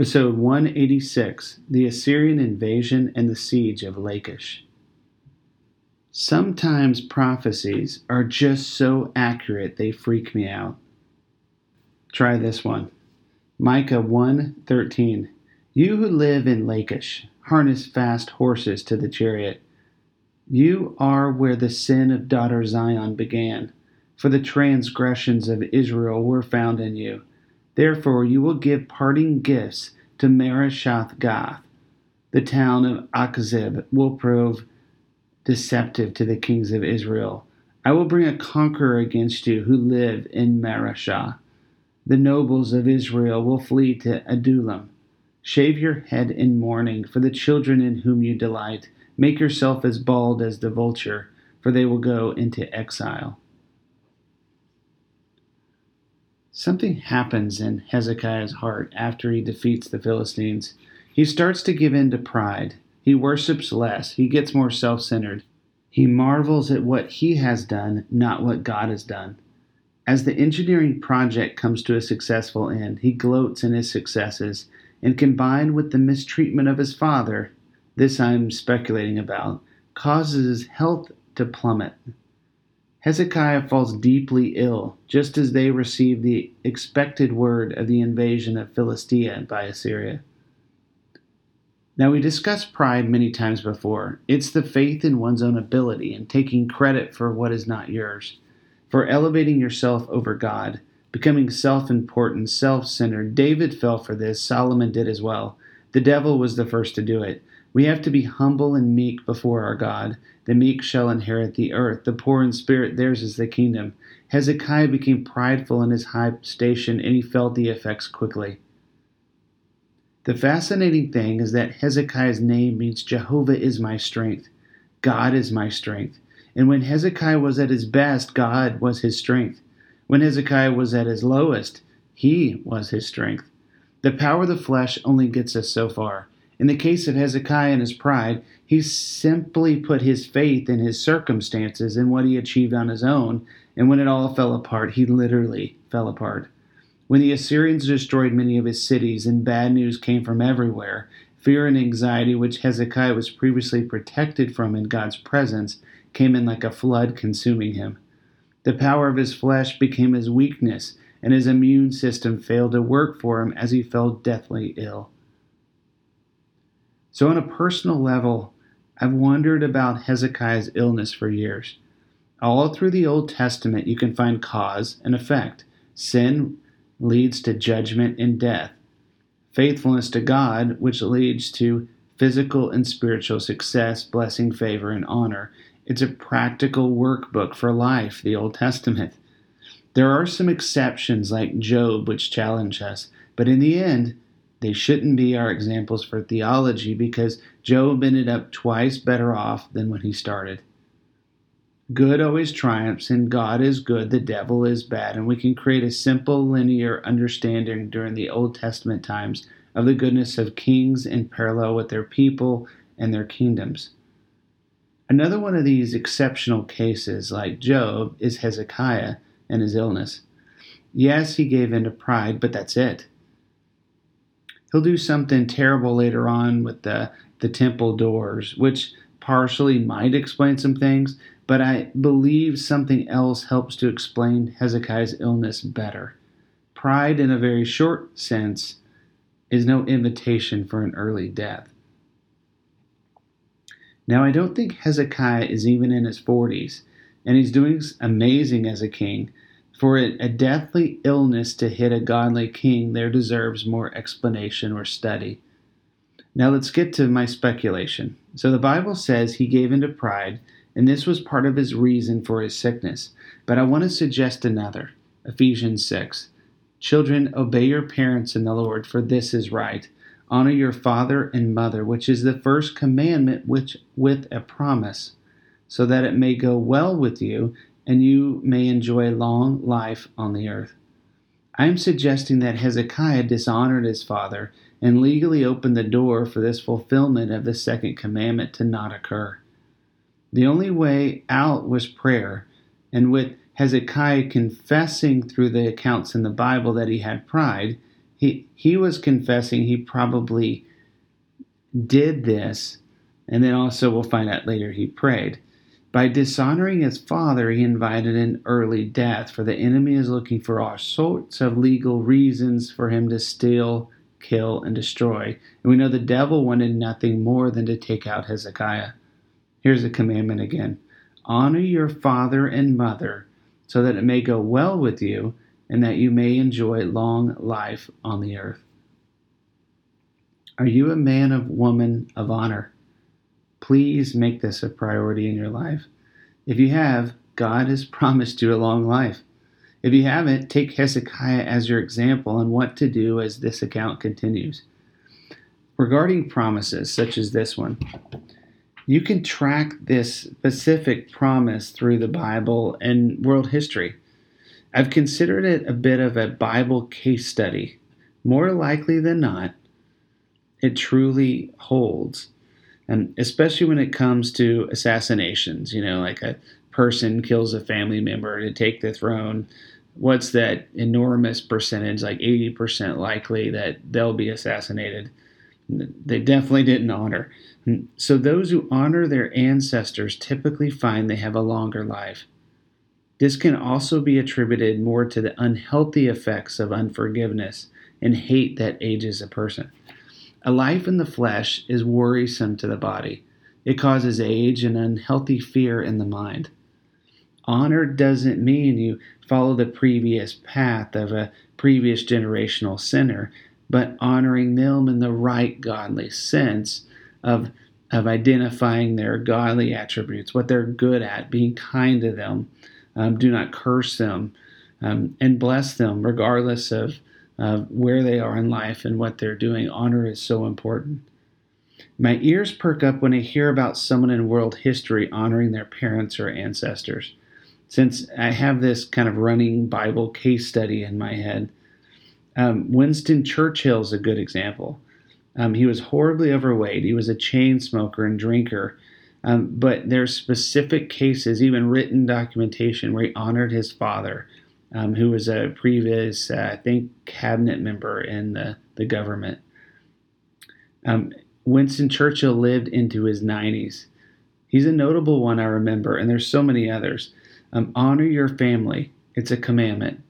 Episode 186 The Assyrian Invasion and the Siege of Lachish. Sometimes prophecies are just so accurate they freak me out. Try this one. Micah 1:13. You who live in Lachish, harness fast horses to the chariot. You are where the sin of daughter Zion began, for the transgressions of Israel were found in you. Therefore you will give parting gifts to Moresheth Gath. The town of Achzib will prove deceptive to the kings of Israel. I will bring a conqueror against you who live in Mareshah. The nobles of Israel will flee to Adullam. Shave your head in mourning for the children in whom you delight. Make yourself as bald as the vulture, for they will go into exile. Something happens in Hezekiah's heart after he defeats the Philistines. He starts to give in to pride. He worships less. He gets more self centered. He marvels at what he has done, not what God has done. As the engineering project comes to a successful end, he gloats in his successes, and combined with the mistreatment of his father, this I'm speculating about, causes his health to plummet. Hezekiah falls deeply ill just as they receive the expected word of the invasion of Philistia by Assyria. Now, we discussed pride many times before. It's the faith in one's own ability and taking credit for what is not yours, for elevating yourself over God, becoming self important, self centered. David fell for this, Solomon did as well. The devil was the first to do it. We have to be humble and meek before our God. The meek shall inherit the earth. The poor in spirit, theirs is the kingdom. Hezekiah became prideful in his high station, and he felt the effects quickly. The fascinating thing is that Hezekiah's name means Jehovah is my strength. God is my strength. And when Hezekiah was at his best, God was his strength. When Hezekiah was at his lowest, he was his strength. The power of the flesh only gets us so far. In the case of Hezekiah and his pride, he simply put his faith in his circumstances and what he achieved on his own, and when it all fell apart, he literally fell apart. When the Assyrians destroyed many of his cities and bad news came from everywhere, fear and anxiety, which Hezekiah was previously protected from in God's presence, came in like a flood, consuming him. The power of his flesh became his weakness, and his immune system failed to work for him as he fell deathly ill. So, on a personal level, I've wondered about Hezekiah's illness for years. All through the Old Testament, you can find cause and effect. Sin leads to judgment and death. Faithfulness to God, which leads to physical and spiritual success, blessing, favor, and honor. It's a practical workbook for life, the Old Testament. There are some exceptions like Job, which challenge us, but in the end, they shouldn't be our examples for theology because Job ended up twice better off than when he started. Good always triumphs, and God is good, the devil is bad, and we can create a simple linear understanding during the Old Testament times of the goodness of kings in parallel with their people and their kingdoms. Another one of these exceptional cases, like Job, is Hezekiah and his illness. Yes, he gave in to pride, but that's it he'll do something terrible later on with the the temple doors, which partially might explain some things, but I believe something else helps to explain Hezekiah's illness better. Pride, in a very short sense, is no invitation for an early death. Now, I don't think Hezekiah is even in his 40s, and he's doing amazing as a king, for a deathly illness to hit a godly king, there deserves more explanation or study. Now let's get to my speculation. So the Bible says he gave into pride, and this was part of his reason for his sickness. But I want to suggest another Ephesians 6. Children, obey your parents in the Lord, for this is right. Honor your father and mother, which is the first commandment which with a promise, so that it may go well with you and you may enjoy long life on the earth. I am suggesting that Hezekiah dishonored his father and legally opened the door for this fulfillment of the second commandment to not occur. The only way out was prayer, and with Hezekiah confessing through the accounts in the Bible that he had pride, he, he was confessing he probably did this, and then also we'll find out later he prayed. By dishonoring his father, he invited an early death, for the enemy is looking for all sorts of legal reasons for him to steal, kill, and destroy. And we know the devil wanted nothing more than to take out Hezekiah. Here's the commandment again Honor your father and mother, so that it may go well with you, and that you may enjoy long life on the earth. Are you a man of woman of honor? Please make this a priority in your life. If you have, God has promised you a long life. If you haven't, take Hezekiah as your example on what to do as this account continues. Regarding promises such as this one, you can track this specific promise through the Bible and world history. I've considered it a bit of a Bible case study. More likely than not, it truly holds and especially when it comes to assassinations you know like a person kills a family member to take the throne what's that enormous percentage like 80% likely that they'll be assassinated? They definitely didn't honor. So those who honor their ancestors typically find they have a longer life. This can also be attributed more to the unhealthy effects of unforgiveness and hate that ages a person a life in the flesh is worrisome to the body. It causes age and unhealthy fear in the mind. Honor doesn't mean you follow the previous path of a previous generational sinner, but honoring them in the right godly sense of, of identifying their godly attributes, what they're good at, being kind to them. Um, do not curse them um, and bless them regardless of where they are in life and what they're doing. Honor is so important. My ears perk up when I hear about someone in world history honoring their parents or ancestors. Since I have this kind of running Bible case study in my head, um, Winston Churchill is a good example. Um, he was horribly overweight. He was a chain smoker and drinker. Um, but there's specific cases, even written documentation, where he honored his father um, who was a previous, uh, I think, cabinet member in the, the government. Um, Winston Churchill lived into his 90s. He's a notable one I remember, and there's so many others. Um, honor your family, it's a commandment.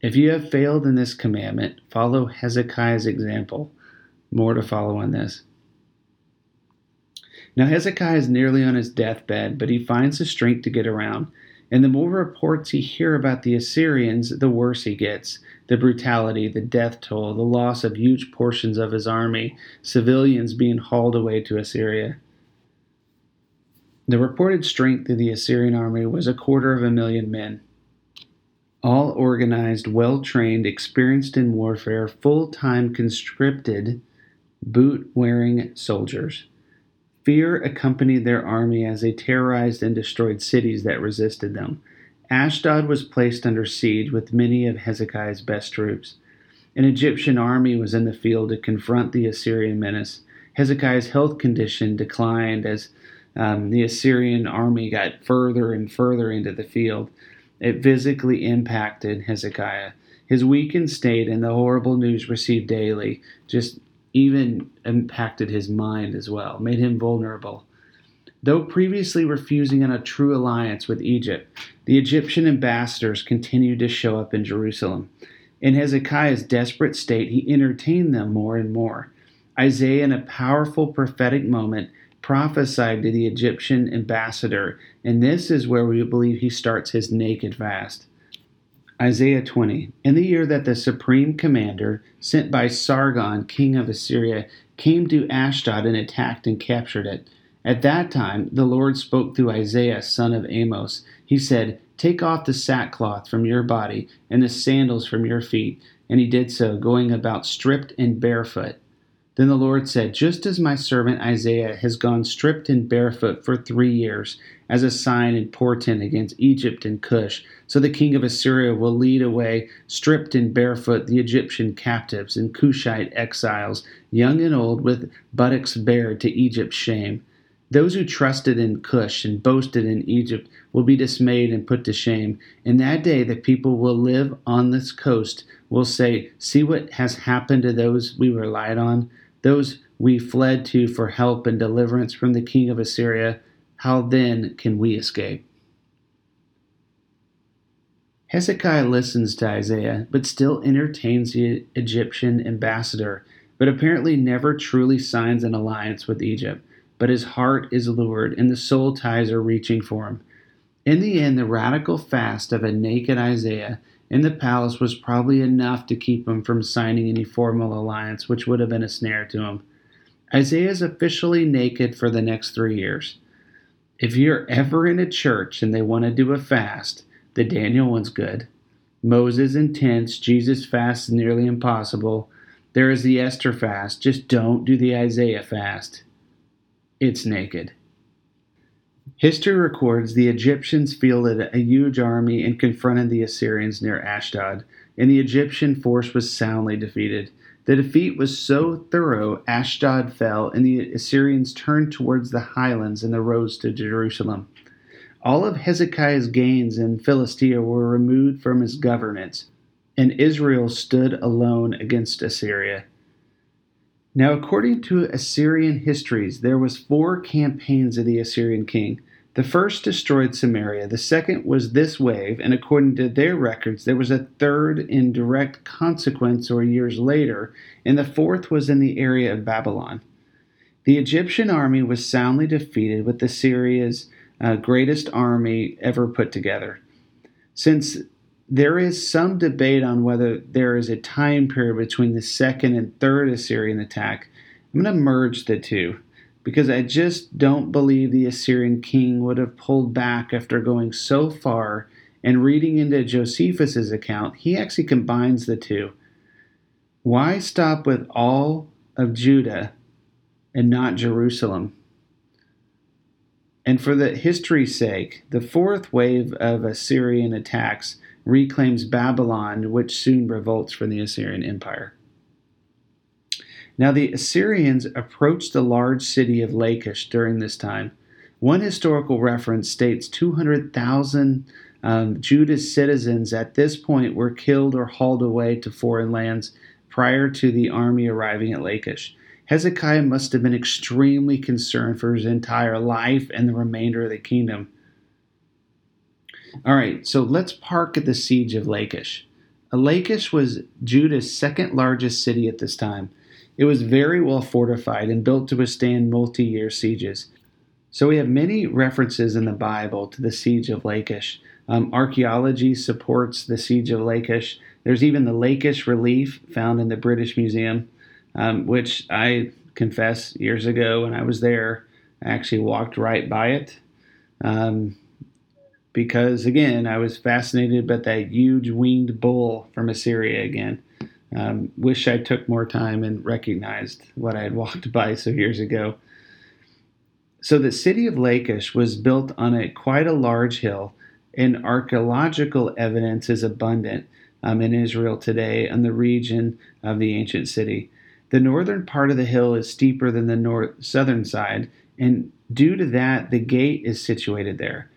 If you have failed in this commandment, follow Hezekiah's example. More to follow on this. Now, Hezekiah is nearly on his deathbed, but he finds the strength to get around. And the more reports he hear about the Assyrians, the worse he gets. The brutality, the death toll, the loss of huge portions of his army, civilians being hauled away to Assyria. The reported strength of the Assyrian army was a quarter of a million men. All organized, well trained, experienced in warfare, full time conscripted, boot wearing soldiers. Fear accompanied their army as they terrorized and destroyed cities that resisted them. Ashdod was placed under siege with many of Hezekiah's best troops. An Egyptian army was in the field to confront the Assyrian menace. Hezekiah's health condition declined as um, the Assyrian army got further and further into the field. It physically impacted Hezekiah. His weakened state and the horrible news received daily just even impacted his mind as well, made him vulnerable. Though previously refusing on a true alliance with Egypt, the Egyptian ambassadors continued to show up in Jerusalem. In Hezekiah's desperate state, he entertained them more and more. Isaiah, in a powerful prophetic moment, prophesied to the Egyptian ambassador, and this is where we believe he starts his naked fast. Isaiah 20. In the year that the supreme commander, sent by Sargon, king of Assyria, came to Ashdod and attacked and captured it. At that time, the Lord spoke through Isaiah, son of Amos. He said, Take off the sackcloth from your body and the sandals from your feet. And he did so, going about stripped and barefoot. Then the Lord said, Just as my servant Isaiah has gone stripped and barefoot for three years, as a sign and portent against Egypt and Cush, so the king of Assyria will lead away stripped and barefoot the Egyptian captives and Cushite exiles, young and old, with buttocks bared to Egypt's shame. Those who trusted in Cush and boasted in Egypt will be dismayed and put to shame. In that day, the people will live on this coast will say, See what has happened to those we relied on, those we fled to for help and deliverance from the king of Assyria. How then can we escape? Hezekiah listens to Isaiah, but still entertains the Egyptian ambassador, but apparently never truly signs an alliance with Egypt but his heart is lured, and the soul ties are reaching for him. In the end, the radical fast of a naked Isaiah in the palace was probably enough to keep him from signing any formal alliance, which would have been a snare to him. Isaiah is officially naked for the next three years. If you're ever in a church and they want to do a fast, the Daniel one's good. Moses intense, Jesus fast is nearly impossible. There is the Esther fast, just don't do the Isaiah fast it's naked. History records the Egyptians fielded a huge army and confronted the Assyrians near Ashdod, and the Egyptian force was soundly defeated. The defeat was so thorough, Ashdod fell, and the Assyrians turned towards the highlands and the roads to Jerusalem. All of Hezekiah's gains in Philistia were removed from his governance, and Israel stood alone against Assyria. Now, according to Assyrian histories, there was four campaigns of the Assyrian king. The first destroyed Samaria, the second was this wave, and according to their records, there was a third in direct consequence or years later, and the fourth was in the area of Babylon. The Egyptian army was soundly defeated with Assyria's uh, greatest army ever put together. Since there is some debate on whether there is a time period between the second and third Assyrian attack. I'm going to merge the two because I just don't believe the Assyrian king would have pulled back after going so far. And reading into Josephus's account, he actually combines the two. Why stop with all of Judah and not Jerusalem? And for the history's sake, the fourth wave of Assyrian attacks reclaims Babylon, which soon revolts from the Assyrian Empire. Now, the Assyrians approached the large city of Lachish during this time. One historical reference states 200,000 um, Judah's citizens at this point were killed or hauled away to foreign lands prior to the army arriving at Lachish. Hezekiah must have been extremely concerned for his entire life and the remainder of the kingdom. All right, so let's park at the siege of Lachish. Lachish was Judah's second largest city at this time. It was very well fortified and built to withstand multi year sieges. So we have many references in the Bible to the siege of Lachish. Um, archaeology supports the siege of Lachish. There's even the Lachish relief found in the British Museum, um, which I confess years ago when I was there, I actually walked right by it. Um, because again, I was fascinated by that huge winged bull from Assyria again. Um, wish I took more time and recognized what I had walked by so years ago. So the city of Lachish was built on a quite a large hill, and archaeological evidence is abundant um, in Israel today on the region of the ancient city. The northern part of the hill is steeper than the north southern side, and due to that, the gate is situated there.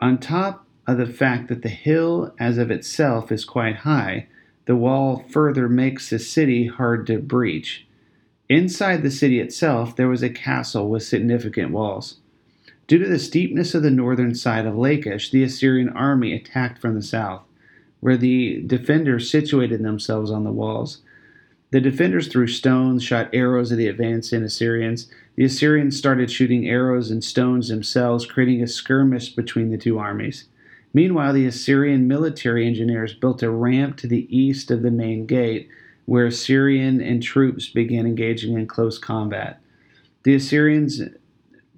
On top of the fact that the hill as of itself is quite high, the wall further makes the city hard to breach. Inside the city itself, there was a castle with significant walls. Due to the steepness of the northern side of Lachish, the Assyrian army attacked from the south, where the defenders situated themselves on the walls. The defenders threw stones, shot arrows at the advancing Assyrians. The Assyrians started shooting arrows and stones themselves, creating a skirmish between the two armies. Meanwhile, the Assyrian military engineers built a ramp to the east of the main gate, where Assyrian and troops began engaging in close combat. The Assyrians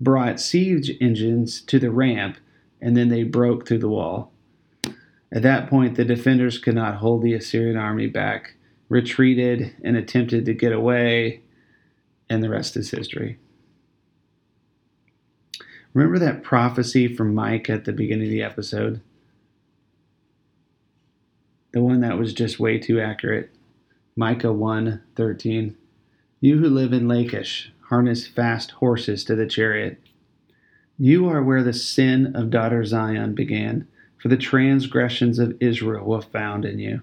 brought siege engines to the ramp, and then they broke through the wall. At that point, the defenders could not hold the Assyrian army back retreated and attempted to get away. and the rest is history. Remember that prophecy from Micah at the beginning of the episode? The one that was just way too accurate. Micah 1 13. You who live in Lachish, harness fast horses to the chariot. You are where the sin of daughter Zion began, for the transgressions of Israel were found in you.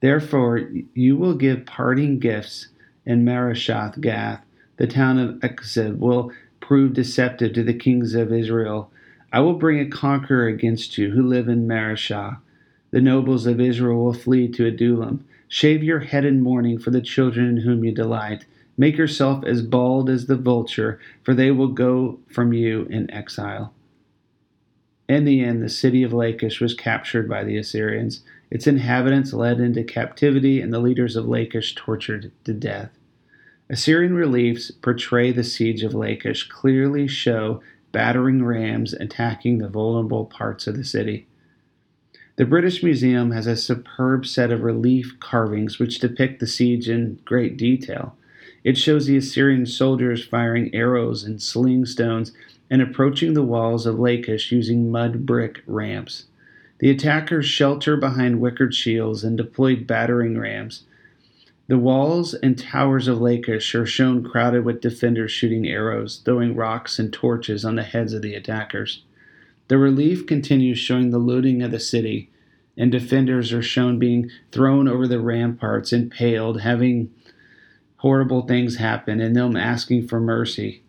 Therefore, you will give parting gifts in Moresheth Gath. The town of Achzib will prove deceptive to the kings of Israel. I will bring a conqueror against you who live in Mareshah. The nobles of Israel will flee to Adullam. Shave your head in mourning for the children in whom you delight. Make yourself as bald as the vulture, for they will go from you in exile. In the end, the city of Lachish was captured by the Assyrians, its inhabitants led into captivity, and the leaders of Lachish tortured to death. Assyrian reliefs portray the siege of Lachish, clearly show battering rams attacking the vulnerable parts of the city. The British Museum has a superb set of relief carvings which depict the siege in great detail. It shows the Assyrian soldiers firing arrows and sling stones and approaching the walls of Lachish using mud brick ramps. The attackers shelter behind wicker shields and deployed battering rams. The walls and towers of Lachish are shown crowded with defenders shooting arrows, throwing rocks and torches on the heads of the attackers. The relief continues showing the looting of the city, and defenders are shown being thrown over the ramparts, impaled, having horrible things happen and them asking for mercy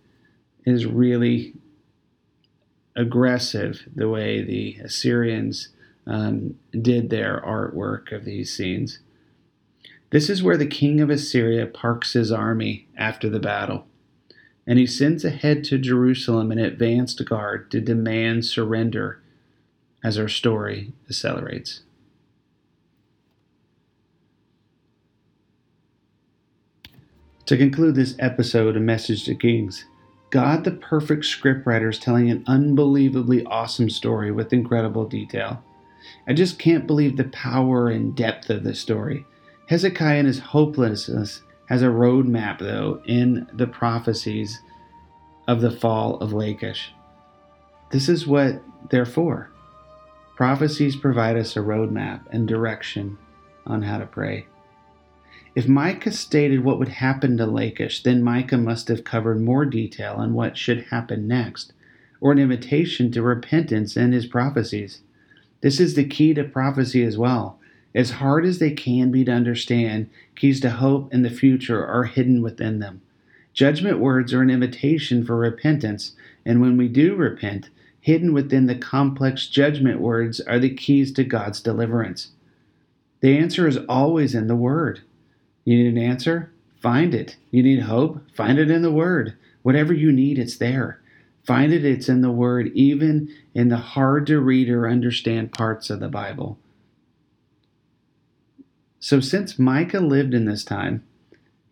is really aggressive the way the Assyrians um, did their artwork of these scenes. This is where the king of Assyria parks his army after the battle, and he sends ahead to Jerusalem an advanced guard to demand surrender as our story accelerates. To conclude this episode of Message to Kings, God, the perfect scriptwriter, is telling an unbelievably awesome story with incredible detail. I just can't believe the power and depth of this story. Hezekiah and his hopelessness has a roadmap, though, in the prophecies of the fall of Lachish. This is what they're for. Prophecies provide us a roadmap and direction on how to pray. If Micah stated what would happen to Lachish, then Micah must have covered more detail on what should happen next, or an invitation to repentance in his prophecies. This is the key to prophecy as well. As hard as they can be to understand, keys to hope in the future are hidden within them. Judgment words are an invitation for repentance, and when we do repent, hidden within the complex judgment words are the keys to God's deliverance. The answer is always in the Word. You need an answer? Find it. You need hope? Find it in the Word. Whatever you need, it's there. Find it, it's in the Word, even in the hard to read or understand parts of the Bible. So, since Micah lived in this time,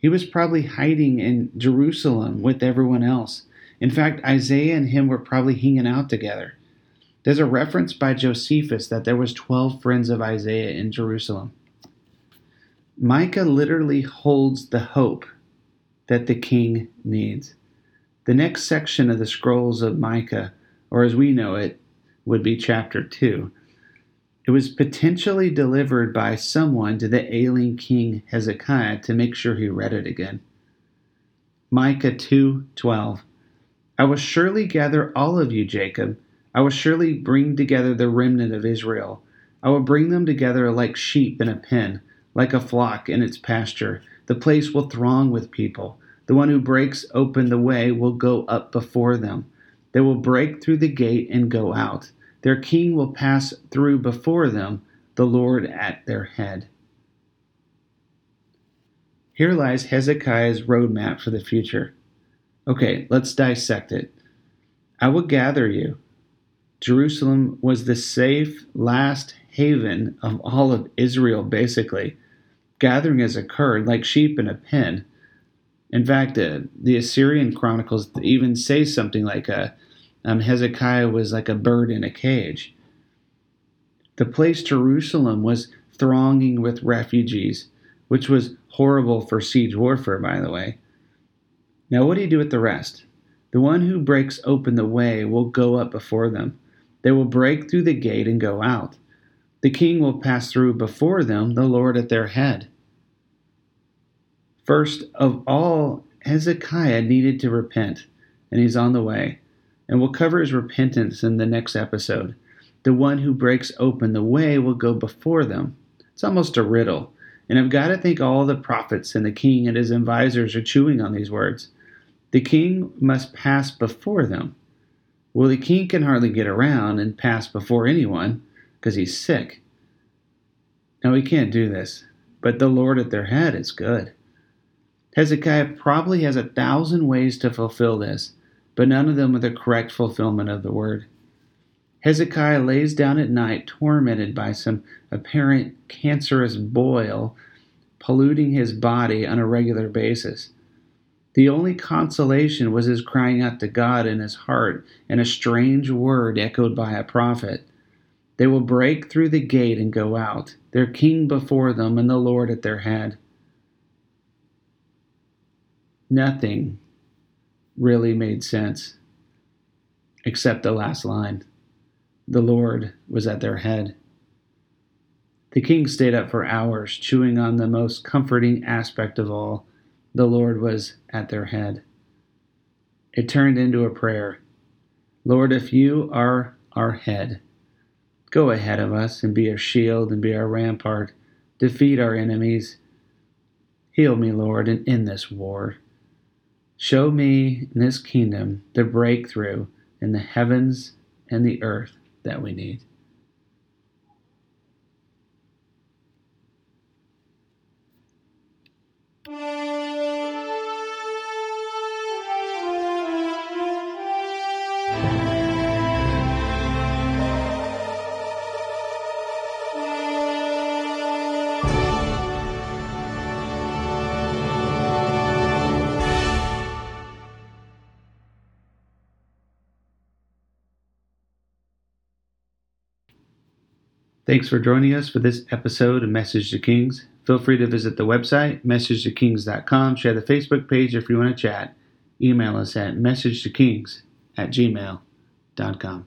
he was probably hiding in Jerusalem with everyone else. In fact, Isaiah and him were probably hanging out together. There's a reference by Josephus that there was 12 friends of Isaiah in Jerusalem. Micah literally holds the hope that the king needs. The next section of the scrolls of Micah, or as we know it, would be chapter 2. It was potentially delivered by someone to the ailing king Hezekiah to make sure he read it again. Micah 2:12 I will surely gather all of you Jacob I will surely bring together the remnant of Israel I will bring them together like sheep in a pen like a flock in its pasture. The place will throng with people. The one who breaks open the way will go up before them. They will break through the gate and go out. Their king will pass through before them, the Lord at their head. Here lies Hezekiah's roadmap for the future. Okay, let's dissect it. I will gather you. Jerusalem was the safe last haven of all of Israel, basically gathering has occurred like sheep in a pen. In fact, uh, the Assyrian chronicles even say something like a, uh, um, Hezekiah was like a bird in a cage. The place Jerusalem was thronging with refugees, which was horrible for siege warfare, by the way. Now, what do you do with the rest? The one who breaks open the way will go up before them. They will break through the gate and go out. The king will pass through before them, the Lord at their head. First of all, Hezekiah needed to repent, and he's on the way. And we'll cover his repentance in the next episode. The one who breaks open the way will go before them. It's almost a riddle. And I've got to think all the prophets and the king and his advisors are chewing on these words. The king must pass before them. Well, the king can hardly get around and pass before anyone because he's sick. Now, he can't do this, but the Lord at their head is good. Hezekiah probably has a thousand ways to fulfill this, but none of them with the correct fulfillment of the word. Hezekiah lays down at night, tormented by some apparent cancerous boil polluting his body on a regular basis. The only consolation was his crying out to God in his heart and a strange word echoed by a prophet. They will break through the gate and go out, their king before them and the Lord at their head. Nothing really made sense except the last line. The Lord was at their head. The king stayed up for hours, chewing on the most comforting aspect of all the Lord was at their head. It turned into a prayer Lord, if you are our head, go ahead of us and be our shield and be our rampart, defeat our enemies. Heal me, Lord, and end this war. Show me in this kingdom the breakthrough in the heavens and the earth that we need. Thanks for joining us for this episode of Message to Kings. Feel free to visit the website, messagetokings.com, share the Facebook page if you want to chat. Email us at messagetokings at gmail.com.